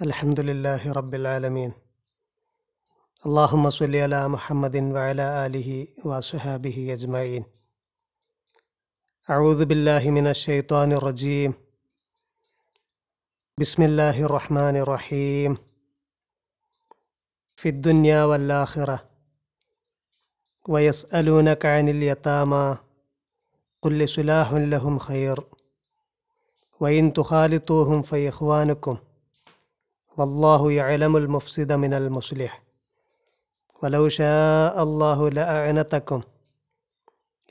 الحمد لله رب العالمين. اللهم صل على محمد وعلى آله وصحابه أجمعين. أعوذ بالله من الشيطان الرجيم. بسم الله الرحمن الرحيم. في الدنيا والآخرة. ويسألونك عن اليتامى. قل صلاح لهم خير. وإن تخالطوهم فإخوانكم. വല്ലാഹു യലമുൽ മുഫ്സിദ മിനൽ മുസ്ലിഹ്. വലൗ ഷാ അള്ളാഹു ലഅനത്തക്കും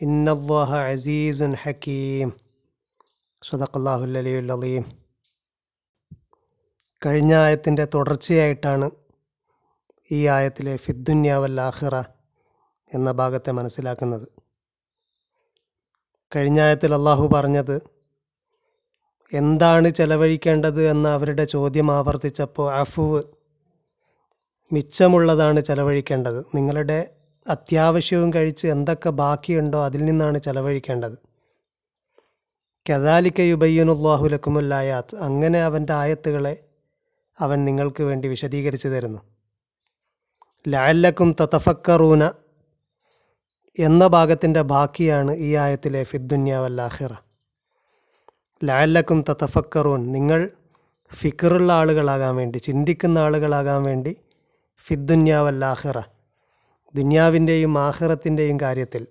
ഇന്നല്ലാഹ അസീസുൻ ഹക്കീം. സുദക്കല്ലാഹുല്ലലിയുല്ലീം കഴിഞ്ഞ ആയത്തിന്റെ തുടർച്ചയായിട്ടാണ് ഈ ആയത്തിലെ ഫിദ്ദുന്യാവൽ ആഹിറ എന്ന ഭാഗത്തെ മനസ്സിലാക്കുന്നത്. കഴിഞ്ഞ ആയത്തിൽ അള്ളാഹു പറഞ്ഞത് എന്താണ് ചെലവഴിക്കേണ്ടത് എന്ന അവരുടെ ചോദ്യം ആവർത്തിച്ചപ്പോൾ അഫുവ് മിച്ചമുള്ളതാണ് ചെലവഴിക്കേണ്ടത്. നിങ്ങളുടെ അത്യാവശ്യവും കഴിച്ച് എന്തൊക്കെ ബാക്കിയുണ്ടോ അതിൽ നിന്നാണ് ചെലവഴിക്കേണ്ടത്. കദാലിക്ക യുബയ്യനുല്ലാഹു ലക്കുമുല്ലായാത്ത് അങ്ങനെ അവന്റെ ആയത്തുകളെ അവൻ നിങ്ങൾക്ക് വേണ്ടി വിശദീകരിച്ചു തരുന്നു. ലാലക്കും തതഫക്കറൂന എന്ന ഭാഗത്തിന്റെ ബാക്കിയാണ് ഈ ആയത്തിലെ ഫിദ്ദുന്യാവല്ലാഹിറ ലാലക്കും തതഫക്കറൂൻ. നിങ്ങൾ ഫിക്കറുള്ള ആളുകളാകാൻ വേണ്ടി ചിന്തിക്കുന്ന ആളുകളാകാൻ വേണ്ടി ഫിദ്ദുന്യാവല്ലാഹിറ ദുന്യാവിന്റെയും ആഹിറത്തിന്റെയും കാര്യത്തിൽ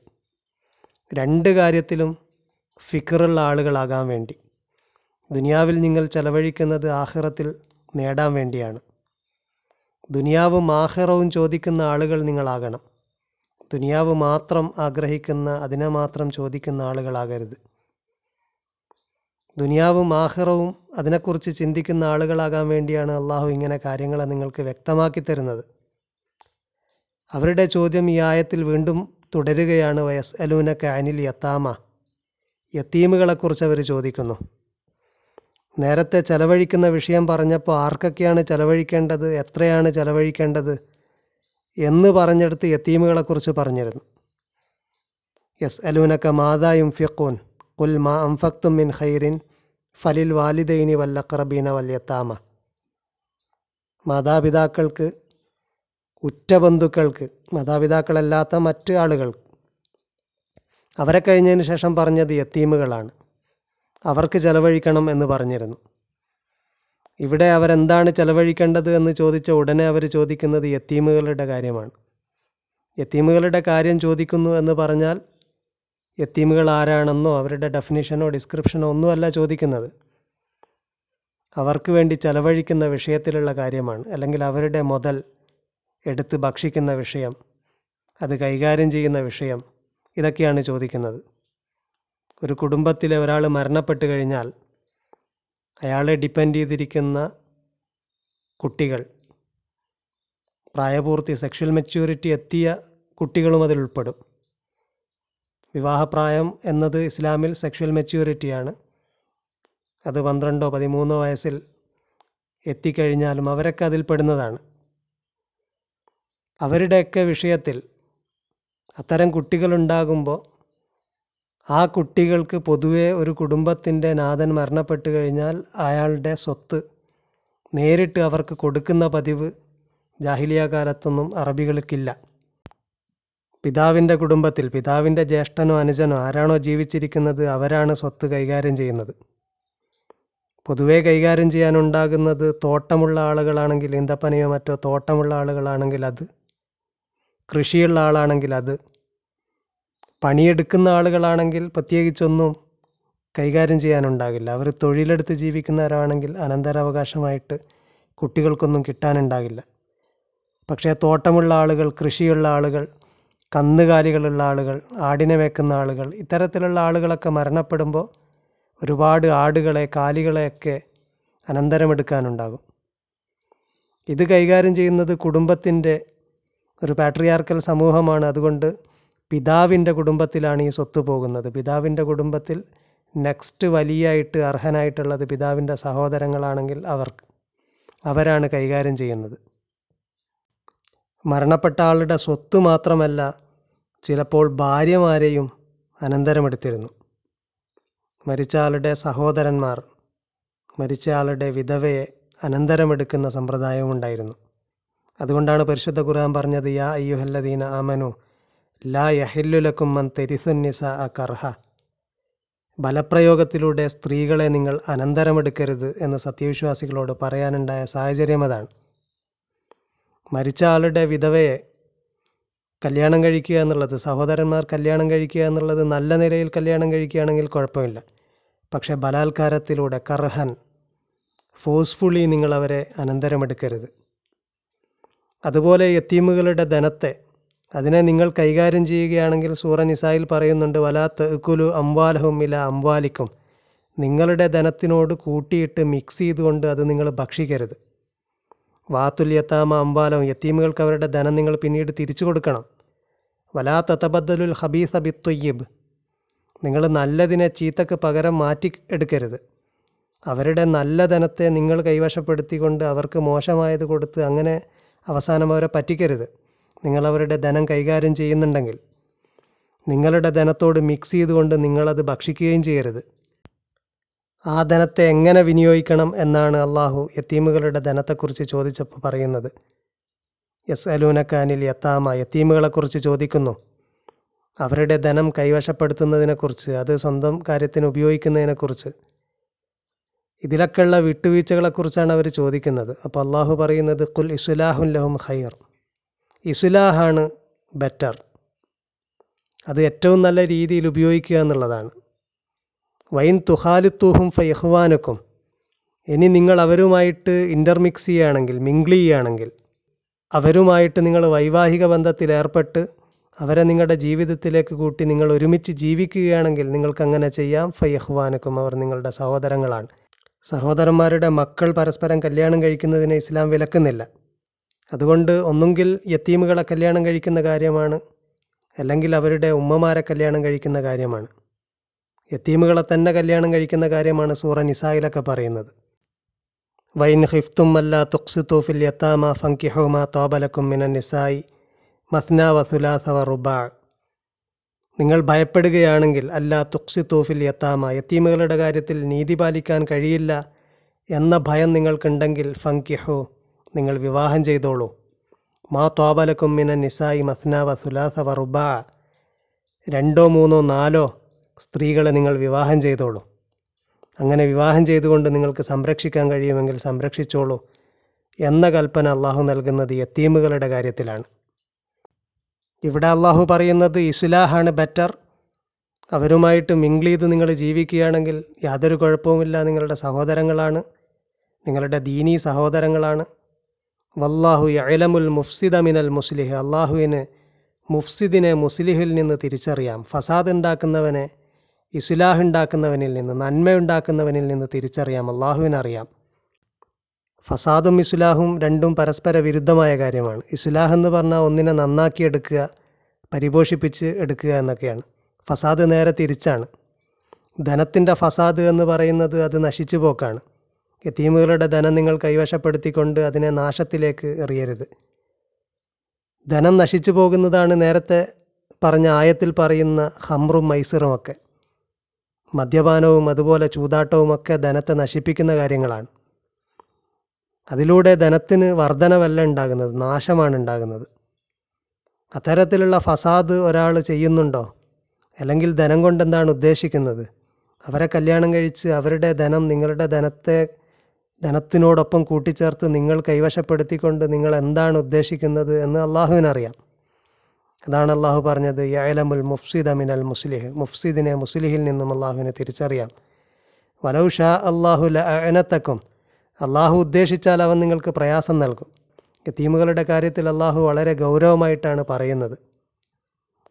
രണ്ട് കാര്യത്തിലും ഫിക്കറുള്ള ആളുകളാകാൻ വേണ്ടി. ദുനിയാവിൽ നിങ്ങൾ ചെലവഴിക്കുന്നത് ആഹിറത്തിൽ നേടാൻ വേണ്ടിയാണ്. ദുനിയാവും ആഹിറവും ചോദിക്കുന്ന ആളുകൾ നിങ്ങളാകണം. ദുനിയാവ് മാത്രം ആഗ്രഹിക്കുന്ന അതിനെ മാത്രം ചോദിക്കുന്ന ആളുകളാകരുത്. ദുനിയാവും ആഹിറവും അതിനെക്കുറിച്ച് ചിന്തിക്കുന്ന ആളുകളാകാൻ വേണ്ടിയാണ് അള്ളാഹു ഇങ്ങനെ കാര്യങ്ങളെ നിങ്ങൾക്ക് വ്യക്തമാക്കി തരുന്നത്. അവരുടെ ചോദ്യം ഈ ആയത്തിൽ വീണ്ടും തുടരുകയാണ്. വയസ് അലൂനക്ക് അനിൽ യത്താമ. യത്തീമുകളെക്കുറിച്ച് അവർ ചോദിക്കുന്നു. നേരത്തെ ചെലവഴിക്കുന്ന വിഷയം പറഞ്ഞപ്പോൾ ആർക്കൊക്കെയാണ് ചെലവഴിക്കേണ്ടത് എത്രയാണ് ചെലവഴിക്കേണ്ടത് എന്ന് പറഞ്ഞെടുത്ത് യത്തീമുകളെക്കുറിച്ച് പറഞ്ഞിരുന്നു. യസ് അലൂനക്ക മാതായും ഫിഖൂൻ കുൽ മാ അംഫക്തും മിൻ ഖൈറിൻ ഫലിൽ വാലിദൈനി വല്ലക്രബീന വല്യത്താമ മാതാപിതാക്കൾക്ക് ഉറ്റ ബന്ധുക്കൾക്ക് മാതാപിതാക്കളല്ലാത്ത മറ്റ് ആളുകൾ. അവരെ കഴിഞ്ഞതിന് ശേഷം പറഞ്ഞത് യത്തീമുകളാണ്. അവർക്ക് ചെലവഴിക്കണം എന്ന് പറഞ്ഞിരുന്നു. ഇവിടെ അവരെന്താണ് ചെലവഴിക്കേണ്ടത് എന്ന് ചോദിച്ച ഉടനെ അവർ ചോദിക്കുന്നത് യത്തീമുകളുടെ കാര്യമാണ്. യത്തീമുകളുടെ കാര്യം ചോദിക്കുന്നു എന്ന് പറഞ്ഞാൽ യത്തീമുകൾ ആരാണെന്നോ അവരുടെ ഡെഫിനിഷനോ ഡിസ്ക്രിപ്ഷനോ ഒന്നുമല്ല ചോദിക്കുന്നത്. അവർക്ക് വേണ്ടി ചെലവഴിക്കുന്ന വിഷയത്തിലുള്ള കാര്യമാണ്. അല്ലെങ്കിൽ അവരുടെ മുതൽ എടുത്ത് ഭക്ഷിക്കുന്ന വിഷയം അത് കൈകാര്യം ചെയ്യുന്ന വിഷയം ഇതൊക്കെയാണ് ചോദിക്കുന്നത്. ഒരു കുടുംബത്തിലെ ഒരാൾ മരണപ്പെട്ട് കഴിഞ്ഞാൽ അയാളെ ഡിപ്പെൻഡ് ചെയ്തിരിക്കുന്ന കുട്ടികൾ പ്രായപൂർത്തി സെക്ഷൽ മെച്യൂരിറ്റി എത്തിയ കുട്ടികളും അതിൽ ഉൾപ്പെടും. വിവാഹപ്രായം എന്നത് ഇസ്ലാമിൽ സെക്ഷൽ മെച്യൂരിറ്റിയാണ് അത് പന്ത്രണ്ടോ പതിമൂന്നോ വയസ്സിൽ എത്തിക്കഴിഞ്ഞാലും അവരൊക്കെ അതിൽ പെടുന്നതാണ്. അവരുടെയൊക്കെ വിഷയത്തിൽ അത്തരം കുട്ടികളുണ്ടാകുമ്പോൾ ആ കുട്ടികൾക്ക് പൊതുവെ ഒരു കുടുംബത്തിന്റെ നാഥൻ മരണപ്പെട്ട് കഴിഞ്ഞാൽ അയാളുടെ സ്വത്ത് നേരിട്ട് അവർക്ക് കൊടുക്കുന്ന പതിവ് ജാഹിലിയ കാലത്തൊന്നും അറബികൾക്കില്ല. പിതാവിന്റെ കുടുംബത്തിൽ പിതാവിന്റെ ജ്യേഷ്ഠനോ അനുജനോ ആരാണോ ജീവിച്ചിരിക്കുന്നത് അവരാണ് സ്വത്ത് കൈകാര്യം ചെയ്യുന്നത്. പൊതുവെ കൈകാര്യം ചെയ്യാനുണ്ടാകുന്നത് തോട്ടമുള്ള ആളുകളാണെങ്കിൽ ഇന്തപ്പനയോ മറ്റോ തോട്ടമുള്ള ആളുകളാണെങ്കിൽ അത് കൃഷിയുള്ള ആളാണെങ്കിൽ അത് പണിയെടുക്കുന്ന ആളുകളാണെങ്കിൽ പ്രത്യേകിച്ചൊന്നും കൈകാര്യം ചെയ്യാനുണ്ടാകില്ല. അവർ തൊഴിലെടുത്ത് ജീവിക്കുന്നവരാണെങ്കിൽ അനന്തരാവകാശമായിട്ട് കുട്ടികൾക്കൊന്നും കിട്ടാനുണ്ടാകില്ല. പക്ഷേ തോട്ടമുള്ള ആളുകൾ കൃഷിയുള്ള ആളുകൾ കന്നുകാലികളുള്ള ആളുകൾ ആടിനെ വെക്കുന്ന ആളുകൾ ഇത്തരത്തിലുള്ള ആളുകളൊക്കെ മരണപ്പെടുമ്പോൾ ഒരുപാട് ആടുകളെ കാലികളെയൊക്കെ അനന്തരമെടുക്കാനുണ്ടാകും. ഇത് കൈകാര്യം ചെയ്യുന്നത് കുടുംബത്തിന്റെ ഒരു പാട്രിയാർക്കൽ സമൂഹമാണ്. അതുകൊണ്ട് പിതാവിന്റെ കുടുംബത്തിലാണ് ഈ സ്വത്ത് പോകുന്നത്. പിതാവിന്റെ കുടുംബത്തിൽ നെക്സ്റ്റ് വലിയായിട്ട് അർഹനായിട്ടുള്ളത് പിതാവിന്റെ സഹോദരങ്ങളാണെങ്കിൽ അവർക്ക് അവരാണ് കൈകാര്യം ചെയ്യുന്നത്. മരണപ്പെട്ട ആളുടെ സ്വത്ത് മാത്രമല്ല ചിലപ്പോൾ ഭാര്യമാരെയും അനന്തരമെടുത്തിരുന്നു. മരിച്ച ആളുടെ സഹോദരന്മാർ മരിച്ച ആളുടെ വിധവയെ അനന്തരമെടുക്കുന്ന സമ്പ്രദായവും ഉണ്ടായിരുന്നു. അതുകൊണ്ടാണ് പരിശുദ്ധ ഖുർആൻ പറഞ്ഞത് യാ അയ്യുഹല്ലദീന ആമനു ലാ യഹില്ലുലക്കും മൻ തെരിസുന്നിസ അ കർഹ. ബലപ്രയോഗത്തിലൂടെ സ്ത്രീകളെ നിങ്ങൾ അനന്തരമെടുക്കരുത് എന്ന് സത്യവിശ്വാസികളോട് പറയാനുണ്ടായ സാഹചര്യം അതാണ്. മരിച്ച ആളുടെ വിധവയെ കല്യാണം കഴിക്കുക എന്നുള്ളത് സഹോദരന്മാർ കല്യാണം കഴിക്കുക എന്നുള്ളത് നല്ല നിലയിൽ കല്യാണം കഴിക്കുകയാണെങ്കിൽ കുഴപ്പമില്ല. പക്ഷേ ബലാത്കാരത്തിലൂടെ കർഹൻ ഫോഴ്സ്ഫുള്ളി നിങ്ങളവരെ അനന്തരമെടുക്കരുത്. അതുപോലെ യത്തീമുകളുടെ ധനത്തെ അതിനെ നിങ്ങൾ കൈകാര്യം ചെയ്യുകയാണെങ്കിൽ സൂറ നിസായിൽ പറയുന്നുണ്ട് വലാത്ത് കുലു അംവാലഹും ഇല അംവാലിക്കും. നിങ്ങളുടെ ധനത്തിനോട് കൂട്ടിയിട്ട് മിക്സ് ചെയ്തുകൊണ്ട് അത് നിങ്ങൾ ഭക്ഷിക്കരുത്. വാത്തുൽ യത്താമ അംബാലം യത്തീമുകൾക്ക് അവരുടെ ധനം നിങ്ങൾ പിന്നീട് തിരിച്ചു കൊടുക്കണം. വലാ തത്തബദ്ദലുൽ ഹബീസ ബിത്തൊയ്യബ്. നിങ്ങൾ നല്ലതിനെ ചീത്തക്ക് പകരം മാറ്റി എടുക്കരുത്. അവരുടെ നല്ല ധനത്തെ നിങ്ങൾ കൈവശപ്പെടുത്തിക്കൊണ്ട് അവർക്ക് മോശമായത് കൊടുത്ത് അങ്ങനെ അവസാനം അവരെ പറ്റിക്കരുത്. നിങ്ങൾ അവരുടെ ധനം കൈകാര്യം ചെയ്യുന്നുണ്ടെങ്കിൽ നിങ്ങളുടെ ധനത്തോട് മിക്സ് ചെയ്തുകൊണ്ട് നിങ്ങളത് ഭക്ഷിക്കുകയും ചെയ്യരുത്. ആ ധനത്തെ എങ്ങനെ വിനിയോഗിക്കണം എന്നാണ് അള്ളാഹു യത്തീമുകളുടെ ധനത്തെക്കുറിച്ച് ചോദിച്ചപ്പോൾ പറയുന്നത്. എസ് അലൂനക്കാനിൽ യത്താമ യത്തീമുകളെക്കുറിച്ച് ചോദിക്കുന്നു. അവരുടെ ധനം കൈവശപ്പെടുത്തുന്നതിനെക്കുറിച്ച് അത് സ്വന്തം കാര്യത്തിന് ഉപയോഗിക്കുന്നതിനെക്കുറിച്ച്. ഇതിലൊക്കെയുള്ള വിട്ടുവീഴ്ചകളെക്കുറിച്ചാണ് അവർ ചോദിക്കുന്നത്. അപ്പോൾ അള്ളാഹു പറയുന്നത് കുൽ ഇസുലാഹുൻ ലഹും ഖൈർ. ഇസുലാഹാണ് ബെറ്റർ. അത് ഏറ്റവും നല്ല രീതിയിൽ ഉപയോഗിക്കുക എന്നുള്ളതാണ്. വൈൻ തുഹാലിത്തൂഹും ഫയഹ്വാനുക്കും ഇനി നിങ്ങൾ അവരുമായിട്ട് ഇന്റർമിക്സ് ചെയ്യുകയാണെങ്കിൽ മിങ്കിൾ ചെയ്യുകയാണെങ്കിൽ അവരുമായിട്ട് നിങ്ങൾ വൈവാഹിക ബന്ധത്തിൽ ഏർപ്പെട്ട് അവരെ നിങ്ങളുടെ ജീവിതത്തിലേക്ക് കൂട്ടി നിങ്ങൾ ഒരുമിച്ച് ജീവിക്കുകയാണെങ്കിൽ നിങ്ങൾക്ക് അങ്ങനെ ചെയ്യാം. ഫയഹ്വാനുക്കും അവർ നിങ്ങളുടെ സഹോദരങ്ങളാണ്. സഹോദരന്മാരുടെ മക്കൾ പരസ്പരം കല്യാണം കഴിക്കുന്നതിനെ ഇസ്ലാം വിലക്കുന്നില്ല. അതുകൊണ്ട് ഒന്നുകിൽ യത്തീമുകളെ കല്യാണം കഴിക്കുന്ന കാര്യമാണ് അല്ലെങ്കിൽ അവരുടെ ഉമ്മമാരെ കല്യാണം കഴിക്കുന്ന കാര്യമാണ്. യത്തീമുകളെ തന്നെ കല്യാണം കഴിക്കുന്ന കാര്യമാണ് സൂറ നിസായിലൊക്കെ പറയുന്നത്. വൈൻ ഹിഫ്തും അല്ല തുക്സിത്തു ഫിൽ യത്താമ ഫങ്കിഹുമ തോബലക്കും മിന നിസായി മസ്ന വസുലാസ വ റുബാ. നിങ്ങൾ ഭയപ്പെടുകയാണെങ്കിൽ അല്ല തുക്സിത്തു ഫിൽ യത്താമ യത്തീമുകളുടെ കാര്യത്തിൽ നീതി പാലിക്കാൻ കഴിയില്ല എന്ന ഭയം നിങ്ങൾക്കുണ്ടെങ്കിൽ ഫങ്കിഹു നിങ്ങൾ വിവാഹം ചെയ്തോളൂ. മാ തോബലക്കും മിന നിസായി മസ്ന വസുലാസ വറുബ റുബാ. രണ്ടോ മൂന്നോ നാലോ സ്ത്രീകളെ നിങ്ങൾ വിവാഹം ചെയ്തോളൂ. അങ്ങനെ വിവാഹം ചെയ്തുകൊണ്ട് നിങ്ങൾക്ക് സംരക്ഷിക്കാൻ കഴിയുമെങ്കിൽ സംരക്ഷിച്ചോളൂ എന്ന കൽപ്പന അള്ളാഹു നൽകുന്നത് യത്തീമുകളുടെ കാര്യത്തിലാണ്. ഇവിടെ അള്ളാഹു പറയുന്നത് ഇസ്ലാഹാണ് ബെറ്റർ. അവരുമായിട്ട് മിങ്കിൾ ചെയ്ത് നിങ്ങൾ ജീവിക്കുകയാണെങ്കിൽ യാതൊരു കുഴപ്പവുമില്ല നിങ്ങളുടെ സഹോദരങ്ങളാണ് നിങ്ങളുടെ ദീനീ സഹോദരങ്ങളാണ്. വല്ലാഹു യലമുൽ മുഫ്സിദ മിനൽ മുസ്ലിഹ്. അള്ളാഹുവിന് മുഫ്സിദിനെ മുസ്ലിഹിൽ നിന്ന് തിരിച്ചറിയാം. ഫസാദ് ഉണ്ടാക്കുന്നവനെ ഇസ്ലാഹ് ഉണ്ടാക്കുന്നവനിൽ നിന്ന് നന്മയുണ്ടാക്കുന്നവനിൽ നിന്ന് തിരിച്ചറിയാം അള്ളാഹുവിനറിയാം ഫസാദും ഇസ്ലാഹും രണ്ടും പരസ്പര വിരുദ്ധമായ കാര്യമാണ്. ഇസ്ലാഹ് എന്ന് പറഞ്ഞാൽ ഒന്നിനെ നന്നാക്കിയെടുക്കുക പരിപോഷിപ്പിച്ച് എടുക്കുക എന്നൊക്കെയാണ്. ഫസാദ് നേരെ തിരിച്ചാണ്. ധനത്തിന്റെ ഫസാദ് എന്ന് പറയുന്നത് അത് നശിച്ചു പോക്കാണ്. യത്തീമുകളുടെ ധനം നിങ്ങൾ കൈവശപ്പെടുത്തിക്കൊണ്ട് അതിനെ നാശത്തിലേക്ക് എറിയരുത്. ധനം നശിച്ചു പോകുന്നതാണ് നേരത്തെ പറഞ്ഞ ആയത്തിൽ പറയുന്ന ഹമ്രും മൈസറുമൊക്കെ. മദ്യപാനവും അതുപോലെ ചൂതാട്ടവും ഒക്കെ ധനത്തെ നശിപ്പിക്കുന്ന കാര്യങ്ങളാണ്. അതിലൂടെ ധനത്തിന് വർധനവല്ല ഉണ്ടാകുന്നത് നാശമാണ് ഉണ്ടാകുന്നത്. അത്തരത്തിലുള്ള ഫസാദ് ഒരാൾ ചെയ്യുന്നുണ്ടോ? അല്ലെങ്കിൽ ധനം കൊണ്ടെന്താണ് ഉദ്ദേശിക്കുന്നത്? അവരെ കല്യാണം കഴിച്ച് അവരുടെ ധനം നിങ്ങളുടെ ധനത്തെ ധനത്തിനോടൊപ്പം കൂട്ടിച്ചേർത്ത് നിങ്ങൾ കൈവശപ്പെടുത്തിക്കൊണ്ട് നിങ്ങൾ എന്താണ് ഉദ്ദേശിക്കുന്നത് എന്ന് അള്ളാഹുവിനറിയാം. അതാണ് അള്ളാഹു പറഞ്ഞത് യലമുൽ മുഫ്സിദ മിനൽ മുസ്ലിഹ്. മുഫ്സിദിനെ മുസ്ലിഹിൽ നിന്നും അള്ളാഹുവിനെ തിരിച്ചറിയാം. വലൗ ഷാ അള്ളാഹു ലനത്തക്കും അള്ളാഹു ഉദ്ദേശിച്ചാൽ അവൻ നിങ്ങൾക്ക് പ്രയാസം നൽകും. യത്തീമുകളുടെ കാര്യത്തിൽ അള്ളാഹു വളരെ ഗൗരവമായിട്ടാണ് പറയുന്നത്.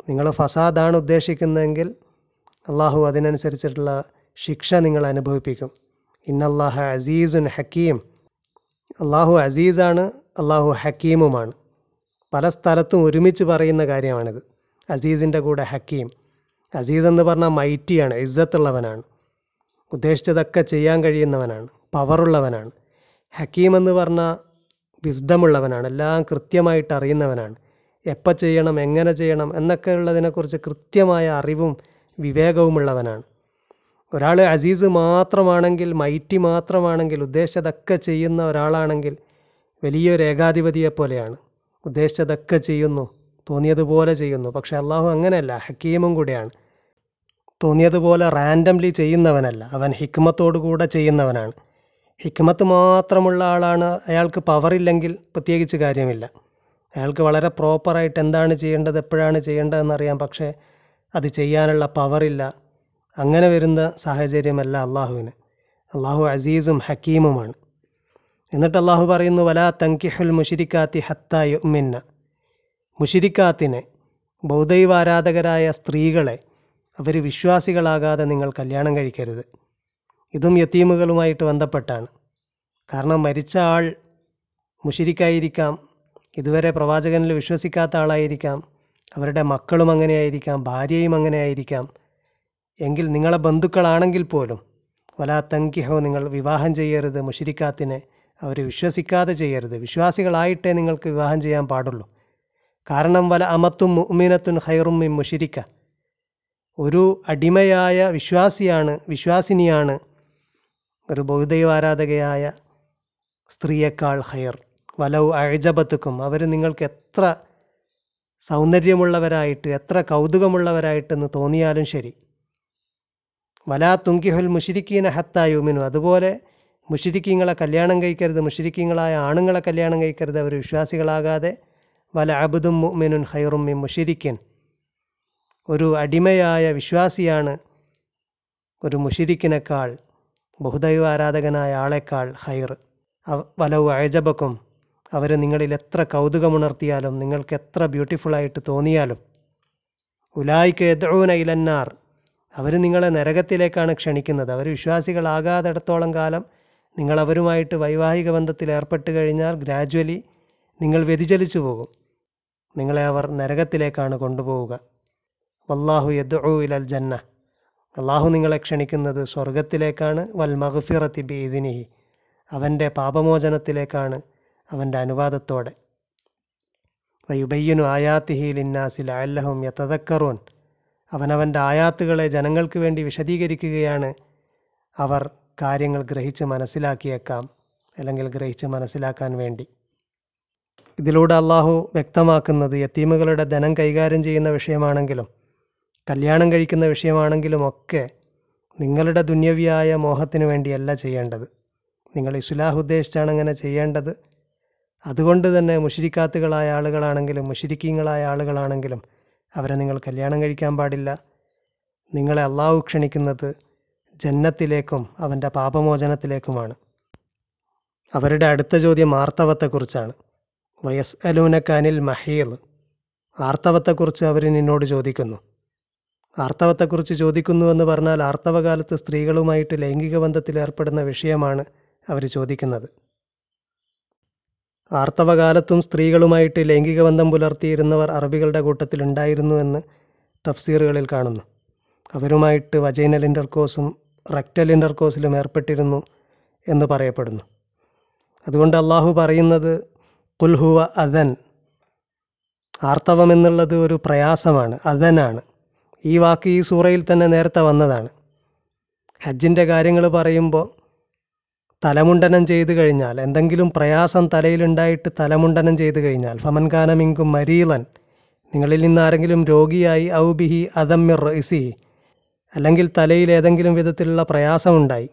നിങ്ങൾ ഫസാദാണ് ഉദ്ദേശിക്കുന്നതെങ്കിൽ അള്ളാഹു അതിനനുസരിച്ചിട്ടുള്ള ശിക്ഷ നിങ്ങൾ അനുഭവിപ്പിക്കും. ഇന്നല്ലാഹ അസീസുൻ ഹക്കീം. അള്ളാഹു അസീസാണ് അള്ളാഹു ഹക്കീമുമാണ്. പല സ്ഥലത്തും ഒരുമിച്ച് പറയുന്ന കാര്യമാണിത്. അസീസിന്റെ കൂടെ ഹക്കീം അസീസ് എന്ന് പറഞ്ഞാൽ മൈറ്റിയാണ് ഇസ്സത്തുള്ളവനാണ്. ഉദ്ദേശിച്ചതൊക്കെ ചെയ്യാൻ കഴിയുന്നവനാണ് പവറുള്ളവനാണ്. ഹക്കീം എന്ന് പറഞ്ഞാൽ വിസ്ഡമുള്ളവനാണ് എല്ലാം കൃത്യമായിട്ട് അറിയുന്നവനാണ്. എപ്പോൾ ചെയ്യണം എങ്ങനെ ചെയ്യണം എന്നൊക്കെ ഉള്ളതിനെക്കുറിച്ച് കൃത്യമായ അറിവും വിവേകവുമുള്ളവനാണ്. ഒരാൾ അസീസ് മാത്രമാണെങ്കിൽ മൈറ്റി മാത്രമാണെങ്കിൽ ഉദ്ദേശിച്ചതൊക്കെ ചെയ്യുന്ന ഒരാളാണെങ്കിൽ വലിയൊരു ഏകാധിപതിയെ പോലെയാണ് ഉദ്ദേശിച്ചതൊക്കെ ചെയ്യുന്നു തോന്നിയതുപോലെ ചെയ്യുന്നു. പക്ഷെ അള്ളാഹു അങ്ങനെയല്ല ഹക്കീമും കൂടെയാണ്. തോന്നിയതുപോലെ റാൻഡംലി ചെയ്യുന്നവനല്ല അവൻ കൂടെ ചെയ്യുന്നവനാണ്. ഹിക്മത്ത് മാത്രമുള്ള ആളാണ് അയാൾക്ക് പവറില്ലെങ്കിൽ പ്രത്യേകിച്ച് കാര്യമില്ല. അയാൾക്ക് വളരെ പ്രോപ്പറായിട്ട് എന്താണ് ചെയ്യേണ്ടത് എപ്പോഴാണ് ചെയ്യേണ്ടതെന്നറിയാം പക്ഷേ അത് ചെയ്യാനുള്ള പവറില്ല. അങ്ങനെ വരുന്ന സാഹചര്യമല്ല അള്ളാഹുവിന് അള്ളാഹു അസീസും ഹക്കീമുമാണ്. എന്നിട്ട് അള്ളാഹു പറയുന്നു വലാ തങ്കിഹുൽ മുഷിരിക്കാത്തി ഹത്ത യുമിന്ന മുഷിരിക്കാത്തിനെ ബൗദ്ധൈവാരാധകരായ സ്ത്രീകളെ അവർ വിശ്വാസികളാകാതെ നിങ്ങൾ കല്യാണം കഴിക്കരുത്. ഇതും യത്തീമുകളുമായിട്ട് ബന്ധപ്പെട്ടാണ്. കാരണം മരിച്ച ആൾ മുഷിരിക്കായിരിക്കാം ഇതുവരെ പ്രവാചകനിൽ വിശ്വസിക്കാത്ത ആളായിരിക്കാം അവരുടെ മക്കളും അങ്ങനെയായിരിക്കാം ഭാര്യയും അങ്ങനെയായിരിക്കാം. എങ്കിൽ നിങ്ങളെ ബന്ധുക്കളാണെങ്കിൽ പോലും വലാ തങ്കിഹോ നിങ്ങൾ വിവാഹം ചെയ്യരുത് മുഷിരിക്കാത്തിനെ അവർ വിശ്വസിക്കാതെ ചെയ്യരുത്. വിശ്വാസികളായിട്ടേ നിങ്ങൾക്ക് വിവാഹം ചെയ്യാൻ പാടുള്ളൂ. കാരണം വല അമത്തും മുഅ്മിനത്തുൻ ഹൈറും മുഷിരിക്ക ഒരു അടിമയായ വിശ്വാസിയാണ് വിശ്വാസിനിയാണ് ഒരു ബൗദ്ധൈവാരാധകയായ സ്ത്രീയേക്കാൾ ഹയർ വലവ് അഴജബത്തുക്കും അവർ നിങ്ങൾക്ക് എത്ര സൗന്ദര്യമുള്ളവരായിട്ട് എത്ര കൗതുകമുള്ളവരായിട്ടെന്ന് തോന്നിയാലും ശരി. വലാ തുങ്കിഹുൽ മുഷിരിക്കീന ഹത്തായുമിനു അതുപോലെ മുഷിരിക്കീങ്ങളെ കല്യാണം കഴിക്കരുത് മുഷിരിക്കീങ്ങളായ ആണുങ്ങളെ കല്യാണം കഴിക്കരുത് അവർ വിശ്വാസികളാകാതെ. വല അബുദും മുഅ്മിനുൻ ഹൈറും മി മുഷിരിക്കൻ. ഒരു അടിമയായ വിശ്വാസിയാണ് ഒരു മുഷിരിക്കിനേക്കാൾ ബഹുദൈവ ആരാധകനായ ആളെക്കാൾ ഹൈർ വലവ് അയജബക്കും അവർ നിങ്ങളിൽ എത്ര കൗതുകമുണർത്തിയാലും നിങ്ങൾക്ക് എത്ര ബ്യൂട്ടിഫുള്ളായിട്ട് തോന്നിയാലും. ഉലായിക്ക് എദ്ഊന ഇലന്നാർ അവർ നിങ്ങളെ നരകത്തിലേക്കാണ് ക്ഷണിക്കുന്നത്. അവർ വിശ്വാസികളാകാത്തിടത്തോളം കാലം നിങ്ങൾ അവരുമായിട്ട് വൈവാഹിക ബന്ധത്തിൽ ഏർപ്പെട്ട് കഴിഞ്ഞാൽ ഗ്രാജ്വലി നിങ്ങൾ വ്യതിചലിച്ചു പോകും. നിങ്ങളെ അവർ നരകത്തിലേക്കാണ് കൊണ്ടുപോവുക. വല്ലാഹു യദ്ഉ ഇലൽ ജന്ന. അള്ളാഹു നിങ്ങളെ ക്ഷണിക്കുന്നത് സ്വർഗത്തിലേക്കാണ് വൽ മഹഫിറത്തി ബീദിനിഹി അവന്റെ പാപമോചനത്തിലേക്കാണ് അവന്റെ അനുവാദത്തോടെ. വയുബയ്യനു ആയാത്തിഹി ലിന്നാസിൽ അല്ലഹും യത്തതക്കറൂൻ അവനവന്റെ ആയാത്തുകളെ ജനങ്ങൾക്ക് വേണ്ടി വിശദീകരിക്കുകയാണ്. അവർ കാര്യങ്ങൾ ഗ്രഹിച്ച് മനസ്സിലാക്കിയേക്കാം അല്ലെങ്കിൽ ഗ്രഹിച്ച് മനസ്സിലാക്കാൻ വേണ്ടി. ഇതിലൂടെ അള്ളാഹു വ്യക്തമാക്കുന്നത് യത്തീമുകളുടെ ധനം കൈകാര്യം ചെയ്യുന്ന വിഷയമാണെങ്കിലും കല്യാണം കഴിക്കുന്ന വിഷയമാണെങ്കിലും ഒക്കെ നിങ്ങളുടെ ദുന്യവിയായ മോഹത്തിന് വേണ്ടിയല്ല ചെയ്യേണ്ടത്. നിങ്ങൾ ഇസ്ലാഹ് ഉദ്ദേശിച്ചാണ് അങ്ങനെ ചെയ്യേണ്ടത്. അതുകൊണ്ട് തന്നെ മുഷിരിക്കാത്തുകളായ ആളുകളാണെങ്കിലും മുഷിരിക്കീങ്ങളായ ആളുകളാണെങ്കിലും അവരെ നിങ്ങൾ കല്യാണം കഴിക്കാൻ പാടില്ല. നിങ്ങളെ അള്ളാഹു ക്ഷണിക്കുന്നത് ജന്നത്തിലേക്കും അവന്റെ പാപമോചനത്തിലേക്കുമാണ്. അവരുടെ അടുത്ത ചോദ്യം ആർത്തവത്തെക്കുറിച്ചാണ്. വയസ് അലൂനക്കാനിൽ മഹീൽ ആർത്തവത്തെക്കുറിച്ച് അവർ നിന്നോട് ചോദിക്കുന്നു. ആർത്തവത്തെക്കുറിച്ച് ചോദിക്കുന്നു എന്ന് പറഞ്ഞാൽ ആർത്തവകാലത്ത് സ്ത്രീകളുമായിട്ട് ലൈംഗിക ബന്ധത്തിൽ ഏർപ്പെടുന്ന വിഷയമാണ് അവർ ചോദിക്കുന്നത്. ആർത്തവകാലത്തും സ്ത്രീകളുമായിട്ട് ലൈംഗിക ബന്ധം പുലർത്തിയിരുന്നവർ അറബികളുടെ എന്ന് തഫ്സീറുകളിൽ കാണുന്നു. അവരുമായിട്ട് വജൈനൽ ഇന്റർകോസും റെക്ടൽ ഇന്റർകോസിലും ഏർപ്പെട്ടിരുന്നു എന്ന് പറയപ്പെടുന്നു. അതുകൊണ്ട് അള്ളാഹു പറയുന്നത് കുൽഹുവ അദൻ. ആർത്തവം എന്നുള്ളത് ഒരു പ്രയാസമാണ് അദനാണ്. ഈ വാക്ക് ഈ സൂറയിൽ തന്നെ നേരത്തെ വന്നതാണ്. ഹജ്ജിന്റെ കാര്യങ്ങൾ പറയുമ്പോൾ തലമുണ്ടനം ചെയ്തു കഴിഞ്ഞാൽ എന്തെങ്കിലും പ്രയാസം തലയിലുണ്ടായിട്ട് തലമുണ്ടനം ചെയ്തു കഴിഞ്ഞാൽ ഫമൻകാനമിങ്കും മരീലൻ. നിങ്ങളിൽ നിന്ന് ആരെങ്കിലും രോഗിയായി ഔബിഹി അദമ്മിർ ഇസി അല്ലെങ്കിൽ തലയിൽ ഏതെങ്കിലും വിധത്തിലുള്ള പ്രയാസമുണ്ടായി.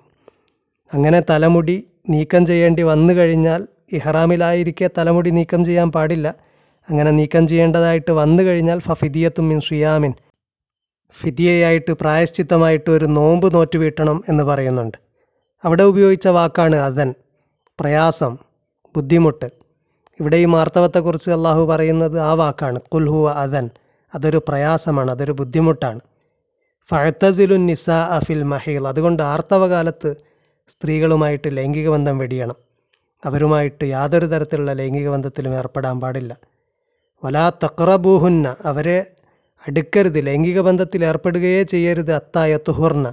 അങ്ങനെ തലമുടി നീക്കം ചെയ്യേണ്ടി വന്നു കഴിഞ്ഞാൽ ഇഹ്റാമിലായിരിക്കെ തലമുടി നീക്കം ചെയ്യാൻ പാടില്ല. അങ്ങനെ നീക്കം ചെയ്യേണ്ടതായിട്ട് വന്നു കഴിഞ്ഞാൽ ഫഫിദിയത്തും മിൻ സുയാമിൻ. ഫിദിയയായിട്ട് പ്രായശ്ചിത്തമായിട്ട് ഒരു നോമ്പ് നോറ്റ് വീട്ടണം എന്ന് പറയുന്നുണ്ട്. അവിടെ ഉപയോഗിച്ച വാക്കാണ് അതൻ പ്രയാസം ബുദ്ധിമുട്ട്. ഇവിടെ ഈ മാർത്തവത്തെക്കുറിച്ച് അള്ളാഹു പറയുന്നത് ആ വാക്കാണ്. കുൽഹുവ അതൻ അതൊരു പ്രയാസമാണ് അതൊരു ബുദ്ധിമുട്ടാണ്. ഫഴത്തസിലുൻ നിസ അഫിൽ മഹീൽ. അതുകൊണ്ട് ആർത്തവകാലത്ത് സ്ത്രീകളുമായിട്ട് ലൈംഗിക ബന്ധം വെടിയണം. അവരുമായിട്ട് യാതൊരു തരത്തിലുള്ള ലൈംഗിക ബന്ധത്തിലും ഏർപ്പെടാൻ പാടില്ല. വലാ തക്രബൂഹുന്ന അവരെ അടുക്കരുത്. ലൈംഗിക ബന്ധത്തിൽ ഏർപ്പെടുകയേ ചെയ്യരുത്. അത്തായ തുഹുർന്ന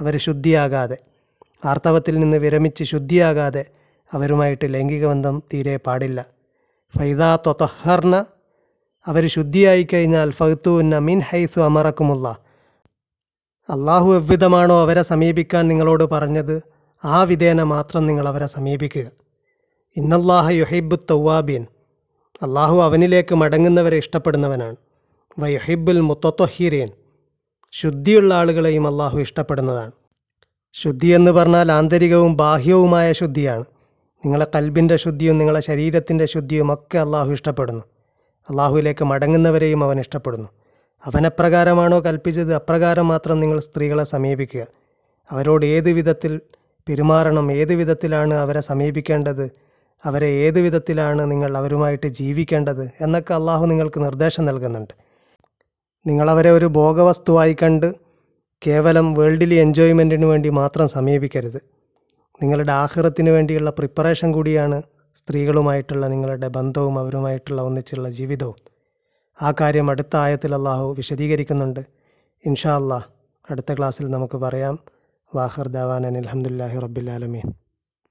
അവർ ശുദ്ധിയാകാതെ. ആർത്തവത്തിൽ നിന്ന് വിരമിച്ച് ശുദ്ധിയാകാതെ അവരുമായിട്ട് ലൈംഗിക ബന്ധം തീരെ പാടില്ല. ഫൈദാ ത്വത്തഹർണ അവർ ശുദ്ധിയായി കഴിഞ്ഞാൽ ഫഹ്തുന്ന മിൻ ഹൈസു അമറക്കുമുള്ള. അള്ളാഹു എവ്വിധമാണോ അവരെ സമീപിക്കാൻ നിങ്ങളോട് പറഞ്ഞത് ആ വിധേന മാത്രം നിങ്ങൾ അവരെ സമീപിക്കുക. ഇന്നല്ലാഹ യുഹൈബു തൗവാബീൻ അള്ളാഹു അവനിലേക്ക് മടങ്ങുന്നവരെ ഇഷ്ടപ്പെടുന്നവനാണ്. വയുഹിബുൽ മുത്തത്തൊഹീരീൻ ശുദ്ധിയുള്ള ആളുകളെയും അള്ളാഹു ഇഷ്ടപ്പെടുന്നതാണ്. ശുദ്ധി എന്ന് പറഞ്ഞാൽ ആന്തരികവും ബാഹ്യവുമായ ശുദ്ധിയാണ്. നിങ്ങളെ കൽബിന്റെ ശുദ്ധിയും നിങ്ങളെ ശരീരത്തിന്റെ ശുദ്ധിയും ഒക്കെ അള്ളാഹു ഇഷ്ടപ്പെടുന്നു. അള്ളാഹുവിലേക്ക് മടങ്ങുന്നവരെയും അവൻ ഇഷ്ടപ്പെടുന്നു. അവനെപ്രകാരമാണോ കൽപ്പിച്ചത്? അപ്രകാരം മാത്രം നിങ്ങൾ സ്ത്രീകളെ സമീപിക്കുക. അവരോട് ഏത് വിധത്തിൽ പെരുമാറണം? ഏത് വിധത്തിലാണ് അവരെ സമീപിക്കേണ്ടത്? അവരെ ഏത് വിധത്തിലാണ് നിങ്ങൾ അവരുമായിട്ട് ജീവിക്കേണ്ടത്? എന്നൊക്കെ അള്ളാഹു നിങ്ങൾക്ക് നിർദ്ദേശം നൽകുന്നുണ്ട്. നിങ്ങളവരെ ഒരു ഭോഗവസ്തുവായി കണ്ട് കേവലം വേൾഡിലി എൻജോയ്മെന്റിന് വേണ്ടി മാത്രം സമീപിക്കരുത്. നിങ്ങളുടെ ആഹ്റത്തിന് വേണ്ടിയുള്ള പ്രിപ്പറേഷൻ കൂടിയാണ് സ്ത്രീകളുമായിട്ടുള്ള നിങ്ങളുടെ ബന്ധവും അവരുമായിട്ടുള്ള ഒന്നിച്ചുള്ള ജീവിതവും. ആ കാര്യം അടുത്ത ആയത്തിൽ അള്ളാഹു വിശദീകരിക്കുന്നുണ്ട്. ഇൻഷാ അള്ളാഹ് അടുത്ത ക്ലാസ്സിൽ നമുക്ക് പറയാം. വാഹർ ദവാനൻ അലഹമുല്ലാഹി റബ്ബിലാലമീൻ